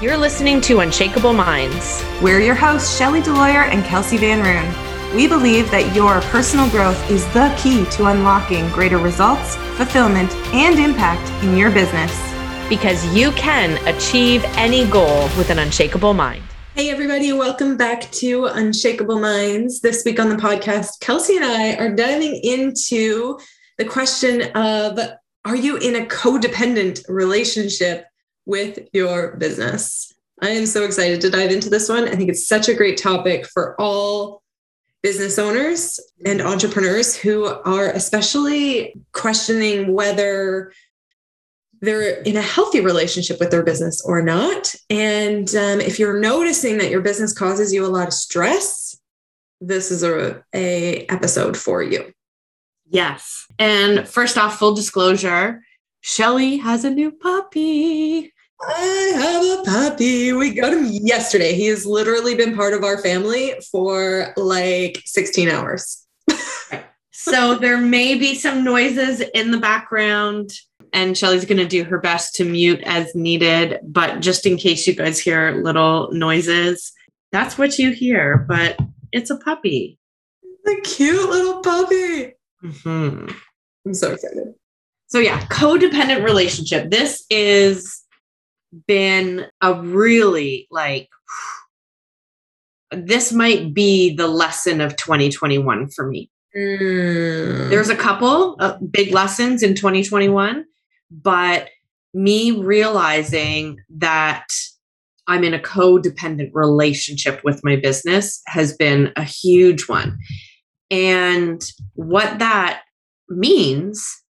You're listening to Unshakable Minds. We're your hosts, Shelly Deloyer and Kelsey Van Roon. We believe that your personal growth is the key to unlocking greater results, fulfillment, and impact in your business. Because you can achieve any goal with an unshakable mind. Hey, everybody, welcome back to Unshakable Minds. This week on the podcast, Kelsey and I are diving into the question of Are you in a codependent relationship with your business? I am so excited to dive into this one. I think it's such a great topic for all business owners and entrepreneurs who are especially questioning whether they're in a healthy relationship with their business or not. And um, if you're noticing that your business causes you a lot of stress, this is a, a episode for you. Yes. And first off, full disclosure, Shelly has a new puppy. I have a puppy. We got him yesterday. He has literally been part of our family for like 16 hours. so there may be some noises in the background and Shelly's going to do her best to mute as needed. But just in case you guys hear little noises, that's what you hear. But it's a puppy. A cute little puppy. Mm-hmm. I'm so excited. So, yeah, codependent relationship. This is been a really like, this might be the lesson of 2021 for me. Mm. There's a couple of big lessons in 2021 but me realizing that I'm in a codependent relationship with my business has been a huge one. And what that means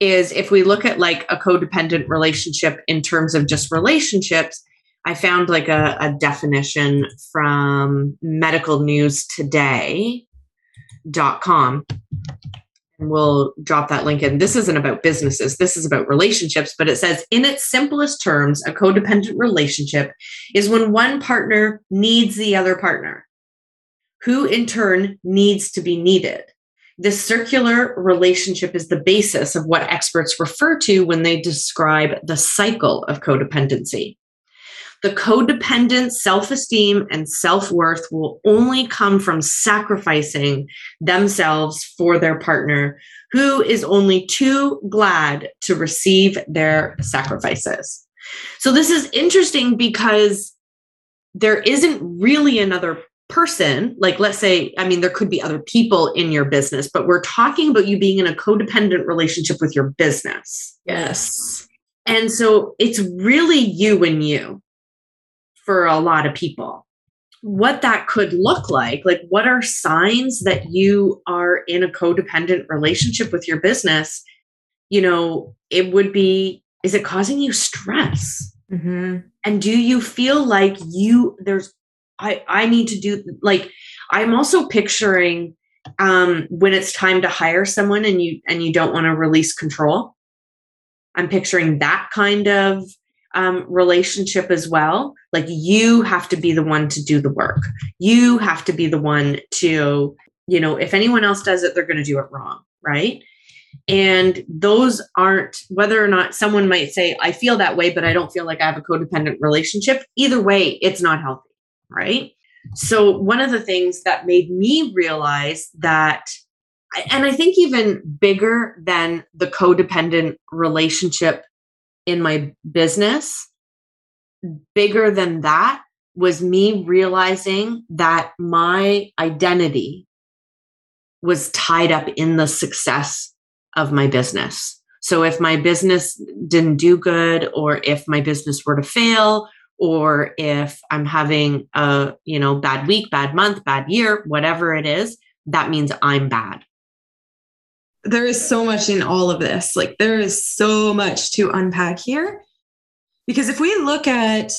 is if we look at like a codependent relationship in terms of just relationships, I found like a, a definition from medicalnewstoday.com and we'll drop that link in. This isn't about businesses, this is about relationships, but it says, in its simplest terms, a codependent relationship is when one partner needs the other partner, who in turn needs to be needed. This circular relationship is the basis of what experts refer to when they describe the cycle of codependency. The codependent self esteem and self worth will only come from sacrificing themselves for their partner, who is only too glad to receive their sacrifices. So, this is interesting because there isn't really another person like let's say i mean there could be other people in your business but we're talking about you being in a codependent relationship with your business yes and so it's really you and you for a lot of people. What that could look like, like what are signs that you are in a codependent relationship with your business? You know, it would be is it causing you stress? Mm-hmm. And do you feel like you, there's, I, I need to do, like, I'm also picturing um, when it's time to hire someone and you and you don't want to release control i'm picturing that kind of um, relationship as well. Like you have to be the one to do the work. You have to be the one to, you know, if anyone else does it, they're going to do it wrong. Right. And those aren't, whether or not someone might say, I feel that way, but I don't feel like I have a codependent relationship. Either way, it's not healthy. Right. So, one of the things that made me realize that, and I think even bigger than the codependent relationship in my business, bigger than that was me realizing that my identity was tied up in the success of my business. So if my business didn't do good or if my business were to fail or if I'm having a, you know, bad week, bad month, bad year, whatever it is, that means I'm bad there is so much in all of this. Like there is so much to unpack here. Because if we look at,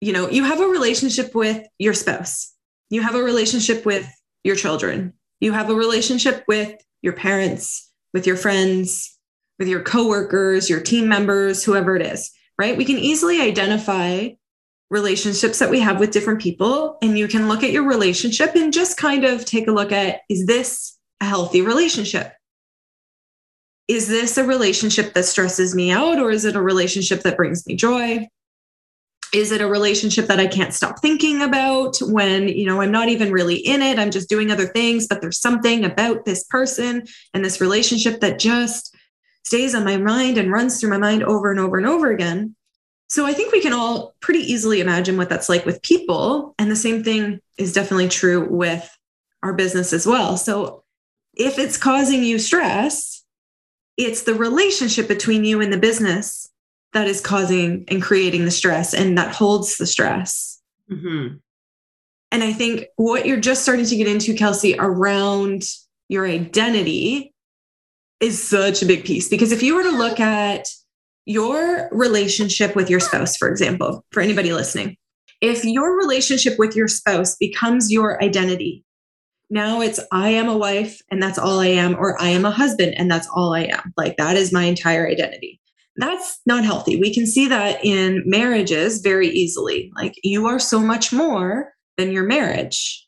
you know, you have a relationship with your spouse, you have a relationship with your children, you have a relationship with your parents, with your friends, with your coworkers, your team members, whoever it is, right? We can easily identify relationships that we have with different people. And you can look at your relationship and just kind of take a look at is this a healthy relationship? is this a relationship that stresses me out or is it a relationship that brings me joy? is it a relationship that I can't stop thinking about when, you know, I'm not even really in it? I'm just doing other things, but there's something about this person and this relationship that just stays on my mind and runs through my mind over and over and over again. So I think we can all pretty easily imagine what that's like with people. And the same thing is definitely true with our business as well. So if it's causing you stress, it's the relationship between you and the business that is causing and creating the stress and that holds the stress. Mm-hmm. And I think what you're just starting to get into, Kelsey, around your identity is such a big piece. Because if you were to look at your relationship with your spouse, for example, for anybody listening, if your relationship with your spouse becomes your identity, now it's I am a wife and that's all I am, or I am a husband and that's all I am. Like that is my entire identity that's not healthy. We can see that in marriages very easily. Like you are so much more than your marriage.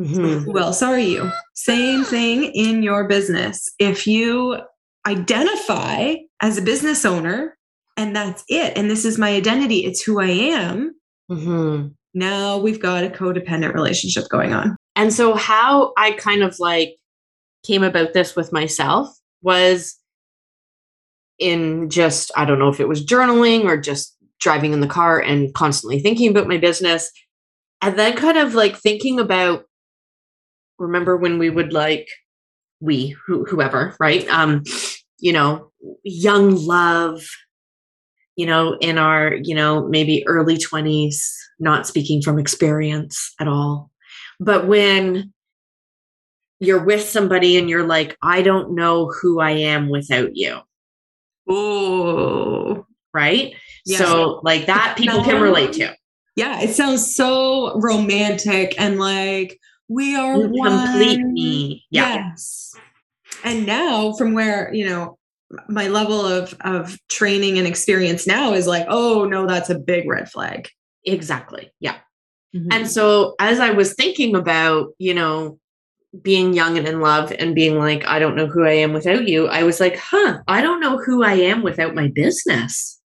Mm-hmm. Who else are you? Same thing in your business. If you identify as a business owner and that's it, and this is my identity, it's who I am, mm-hmm. now we've got a codependent relationship going on. And so, how I kind of like came about this with myself was in just, I don't know if it was journaling or just driving in the car and constantly thinking about my business. And then kind of like thinking about, remember when we would like, we, who, whoever, right? Um, you know, young love, you know, in our, you know, maybe early 20s, not speaking from experience at all. But when you're with somebody and you're like, I don't know who I am without you. Oh, right. So, like that, people can relate to. Yeah, it sounds so romantic and like we are you one. complete me. Yeah. Yes. And now, from where you know my level of of training and experience now is like, oh no, that's a big red flag. Exactly. Yeah. Mm-hmm. And so, as I was thinking about, you know, being young and in love and being like, I don't know who I am without you, I was like, huh, I don't know who I am without my business.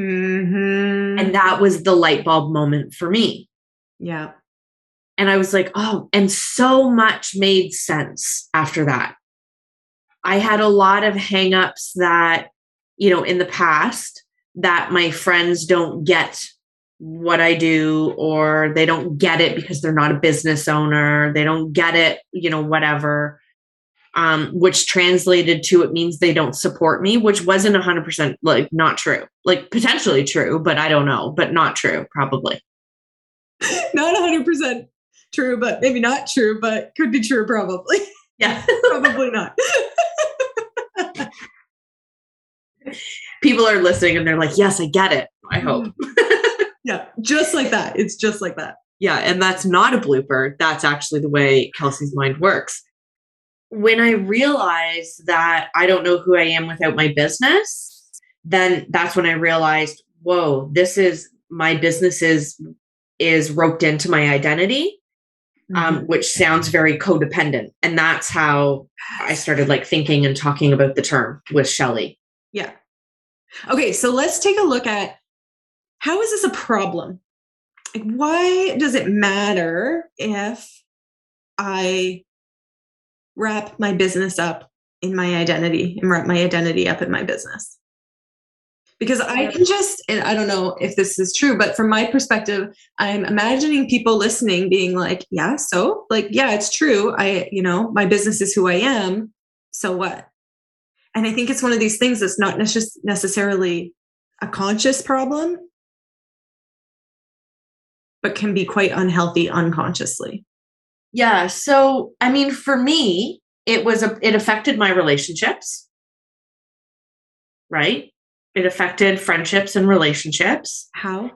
Mm-hmm. And that was the light bulb moment for me. Yeah. And I was like, oh, and so much made sense after that. I had a lot of hangups that, you know, in the past that my friends don't get what I do, or they don't get it because they're not a business owner. They don't get it, you know, whatever. Um, which translated to it means they don't support me, which wasn't 100% like not true. Like potentially true, but I don't know, but not true, probably. not 100% true, but maybe not true, but could be true, probably. Yeah, probably not. People are listening and they're like, yes, I get it. I hope. Mm-hmm. Yeah, just like that. It's just like that. Yeah, and that's not a blooper. That's actually the way Kelsey's mind works. When I realized that I don't know who I am without my business, then that's when I realized, whoa, this is my business is is roped into my identity. Um, mm-hmm. which sounds very codependent. And that's how I started like thinking and talking about the term with Shelly. Yeah. Okay, so let's take a look at how is this a problem? Like, why does it matter if I wrap my business up in my identity and wrap my identity up in my business? Because I can just, and I don't know if this is true, but from my perspective, I'm imagining people listening being like, yeah, so like, yeah, it's true. I, you know, my business is who I am. So what? And I think it's one of these things that's not just necessarily a conscious problem but can be quite unhealthy unconsciously. Yeah. So, I mean, for me, it was a, it affected my relationships, right? It affected friendships and relationships. How?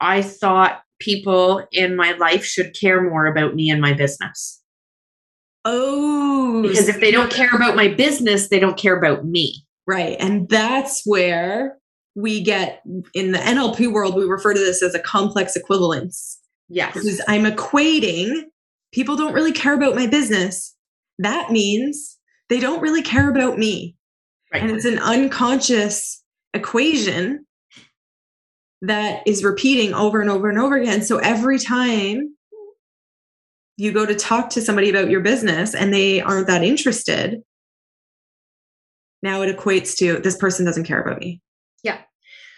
I thought people in my life should care more about me and my business. Oh, because if they don't care about my business, they don't care about me. Right. And that's where we get in the NLP world, we refer to this as a complex equivalence. Yes. Because I'm equating people don't really care about my business. That means they don't really care about me. Right. And it's an unconscious equation that is repeating over and over and over again. So every time you go to talk to somebody about your business and they aren't that interested, now it equates to this person doesn't care about me. Yeah.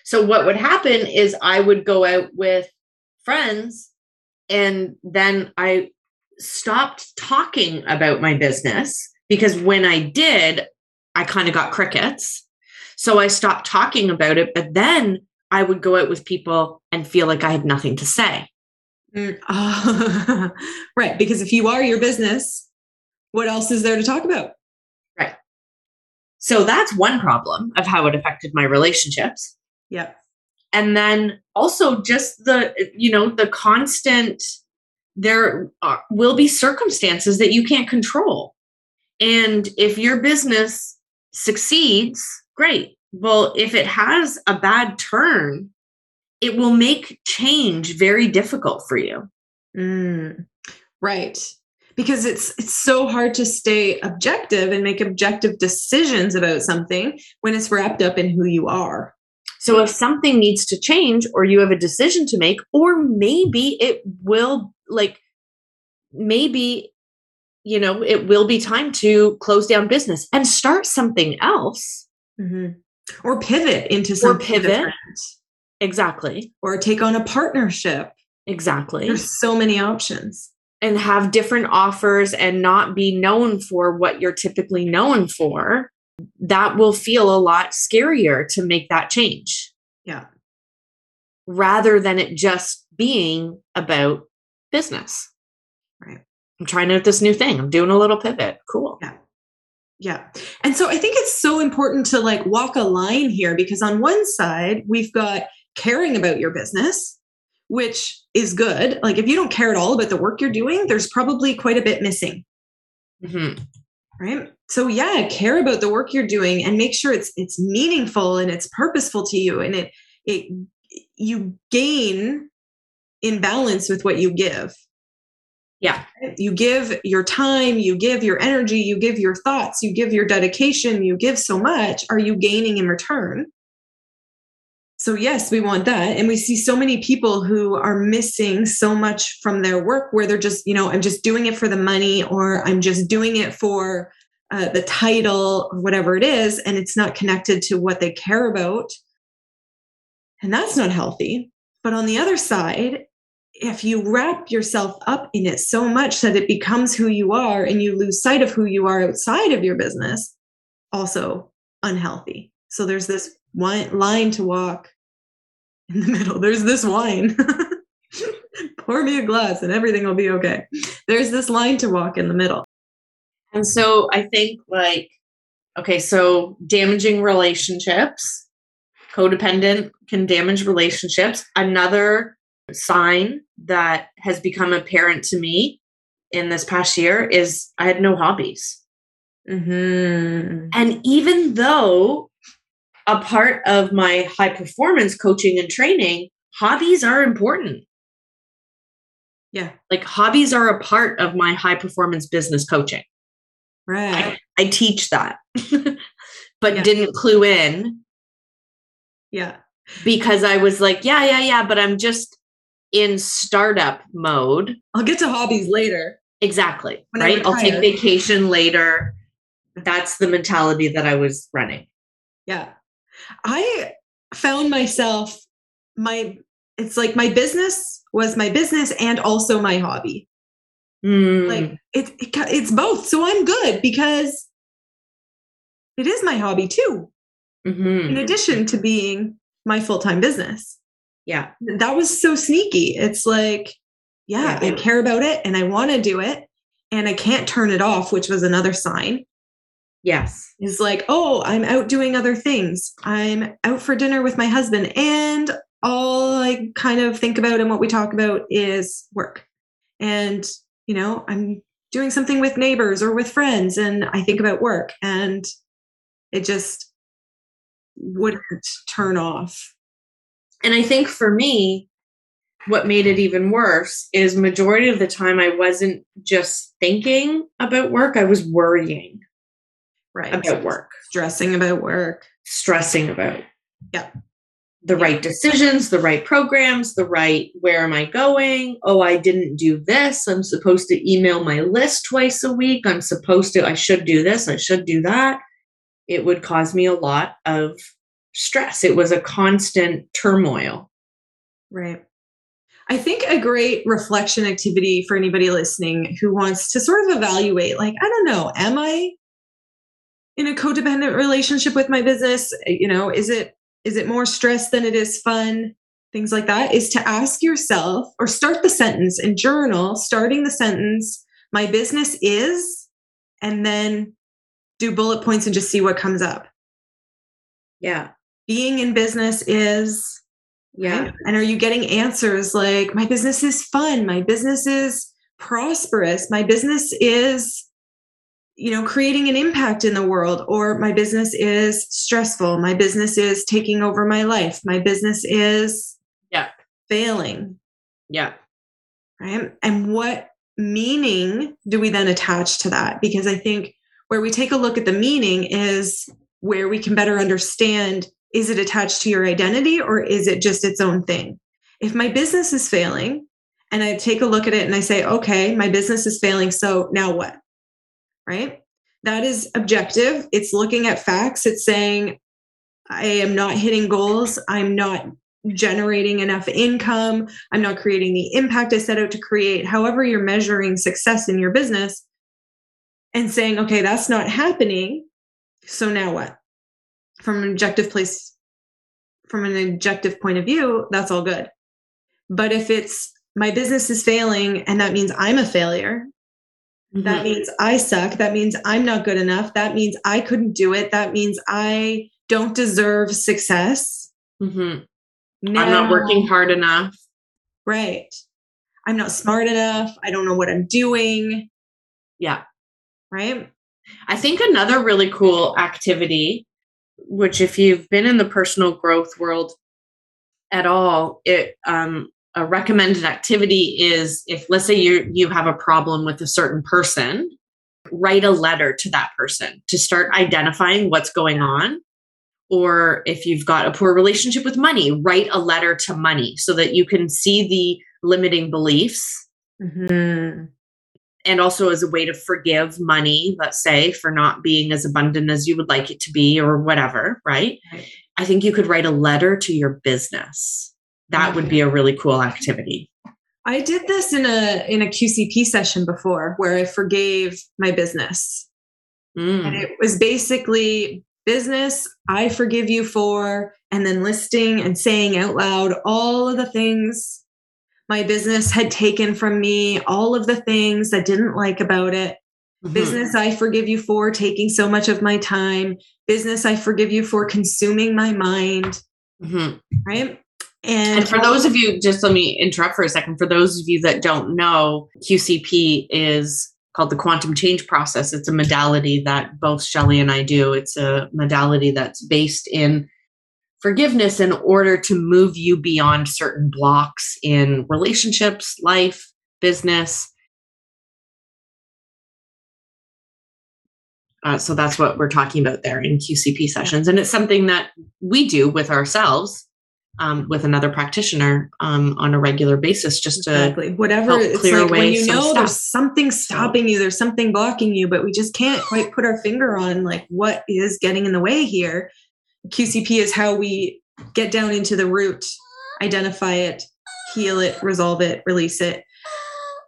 So what would happen is I would go out with friends and then I stopped talking about my business because when I did, I kind of got crickets. So I stopped talking about it, but then I would go out with people and feel like I had nothing to say. Mm, uh, right. Because if you are your business, what else is there to talk about? Right. So that's one problem of how it affected my relationships. Yeah. And then also just the, you know, the constant, there are, will be circumstances that you can't control. And if your business succeeds, great. Well, if it has a bad turn, it will make change very difficult for you. Mm, right. Because it's it's so hard to stay objective and make objective decisions about something when it's wrapped up in who you are. So if something needs to change or you have a decision to make or maybe it will like maybe you know it will be time to close down business and start something else mm-hmm. or pivot into something or pivot different. Exactly or take on a partnership exactly there's so many options and have different offers and not be known for what you're typically known for that will feel a lot scarier to make that change yeah rather than it just being about business right I'm trying out this new thing. I'm doing a little pivot. Cool. Yeah. Yeah. And so I think it's so important to like walk a line here because on one side, we've got caring about your business, which is good. Like if you don't care at all about the work you're doing, there's probably quite a bit missing. Mm-hmm. Right. So yeah, care about the work you're doing and make sure it's it's meaningful and it's purposeful to you and it it you gain in balance with what you give. Yeah. You give your time, you give your energy, you give your thoughts, you give your dedication, you give so much. Are you gaining in return? So, yes, we want that. And we see so many people who are missing so much from their work where they're just, you know, I'm just doing it for the money or I'm just doing it for uh, the title or whatever it is. And it's not connected to what they care about. And that's not healthy. But on the other side, if you wrap yourself up in it so much that it becomes who you are and you lose sight of who you are outside of your business, also unhealthy. So there's this one line to walk in the middle. There's this wine. Pour me a glass and everything will be okay. There's this line to walk in the middle. And so I think like okay, so damaging relationships, codependent can damage relationships. Another sign that has become apparent to me in this past year is I had no hobbies. Mm-hmm. And even though a part of my high performance coaching and training, hobbies are important. Yeah. Like hobbies are a part of my high performance business coaching. Right. I, I teach that, but Yeah. didn't clue in Yeah. because I was like, yeah, yeah, yeah, but I'm just in startup mode. I'll get to hobbies later. Exactly. When right. I'll take vacation later. That's the mentality that I was running. Yeah. I found myself my it's like my business was my business and also my hobby. Mm, Like it, it it's both. So I'm good because it is my hobby too, mhm. in addition to being my full-time business. yeah. That was so sneaky. It's like, yeah, Yeah. I care about it and I want to do it and I can't turn it off, which was another sign. Yes. is like, oh, I'm out doing other things. I'm out for dinner with my husband, and all I kind of think about and what we talk about is work. And, you know, I'm doing something with neighbors or with friends, and I think about work, and it just wouldn't turn off. And I think for me, what made it even worse is majority of the time I wasn't just thinking about work, I was worrying Right. about work, Stressing about work. stressing about. Yeah. the right decisions, the right programs, the right where am I going? Oh, I didn't do this. I'm supposed to email my list twice a week. I'm supposed to, I should do this, I should do that. It would cause me a lot of stress. It was a constant turmoil. Right. I think a great reflection activity for anybody listening who wants to sort of evaluate, like, I don't know, am I in a codependent relationship with my business? You know, is it is it more stress than it is fun? Things like that is to ask yourself or start the sentence and journal, starting the sentence, my business is, and then do bullet points and just see what comes up. Yeah. Being in business is, Yeah. Right? And are you getting answers like, my business is fun, my business is prosperous, my business is you know creating an impact in the world or my business is stressful my business is taking over my life my business is Yeah. failing. Yeah. right? And what meaning do we then attach to that? Because i think where we take a look at the meaning is where we can better understand is it attached to your identity or is it just its own thing? If my business is failing and i take a look at it and i say okay my business is failing so now what right? That is objective. It's looking at facts. It's saying, I am not hitting goals. I'm not generating enough income. I'm not creating the impact I set out to create. However, you're measuring success in your business and saying, okay, that's not happening. So now what? From an objective place, from an objective point of view, that's all good. But if it's my business is failing and that means I'm a failure, that Mhm. means I suck. That means I'm not good enough. That means I couldn't do it. That means I don't deserve success. Mhm. No. I'm not working hard enough. Right. I'm not smart enough. I don't know what I'm doing. Yeah. Right. I think another really cool activity, which if you've been in the personal growth world at all, it um, a recommended activity is if let's say you you have a problem with a certain person, write a letter to that person to start identifying what's going on. Or if you've got a poor relationship with money, write a letter to money so that you can see the limiting beliefs Mm-hmm. and also as a way to forgive money, let's say, for not being as abundant as you would like it to be or whatever, right? Right. I think you could write a letter to your business. That would be a really cool activity. I did this in a in a QCP session before where I forgave my business. Mm. And it was basically business I forgive you for, and then listing and saying out loud all of the things my business had taken from me, all of the things I didn't like about it. Mhm. Business I forgive you for taking so much of my time. Business I forgive you for consuming my mind, Mhm. right? And, And for those of you, just let me interrupt for a second. For those of you that don't know, QCP is called the quantum change process. It's a modality that both Shelley and I do. It's a modality that's based in forgiveness in order to move you beyond certain blocks in relationships, life, business. Uh, so that's what we're talking about there in QCP sessions. And it's something that we do with ourselves um, with another practitioner um, on a regular basis just to exactly. Whatever help it's clear like when you know stuff. there's something stopping you there's something blocking you but we just can't quite put our finger on like what is getting in the way here. Qcp is how we get down into the root identify it heal it resolve it release it.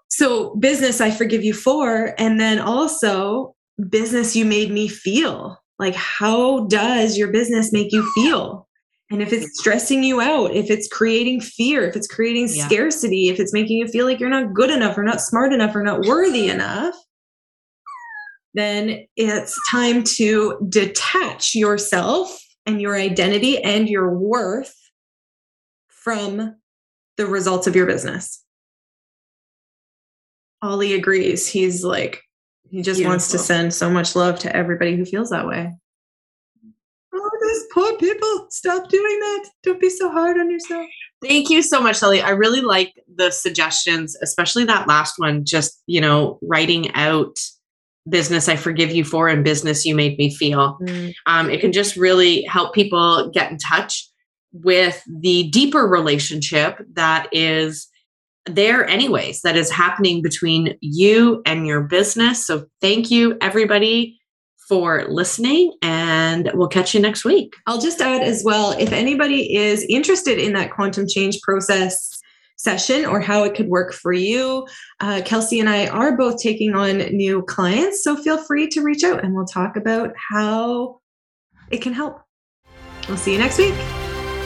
So business i forgive you for and then also business you made me feel. Like how does your business make you feel and if it's stressing you out, if it's creating fear, if it's creating Yeah. scarcity, if it's making you feel like you're not good enough or not smart enough or not worthy enough, then it's time to detach yourself and your identity and your worth from the results of your business. Ollie agrees. He's like, he just wants to send so much love to everybody who feels that way. Those poor people. Stop doing that. Don't be so hard on yourself. Thank you so much, Shelley. I really like the suggestions, especially that last one, just, you know, writing out business I forgive you for and business you made me feel. Um, it can just really help people get in touch. with the deeper relationship that is there anyways that is happening between you and your business so thank you everybody for listening and we'll catch you next week I'll just add as well if anybody is interested in that quantum change process session or how it could work for you, uh, Kelsey and I are both taking on new clients. So feel free to reach out and we'll talk about how it can help. We'll see you next week.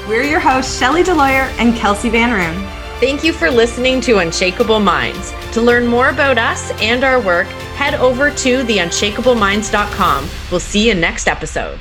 We're your hosts, Shelly DeLawyer and Kelsey Van Roon. Thank you for listening to Unshakable Minds. To learn more about us and our work, head over to theunshakableminds.com. We'll see you next episode.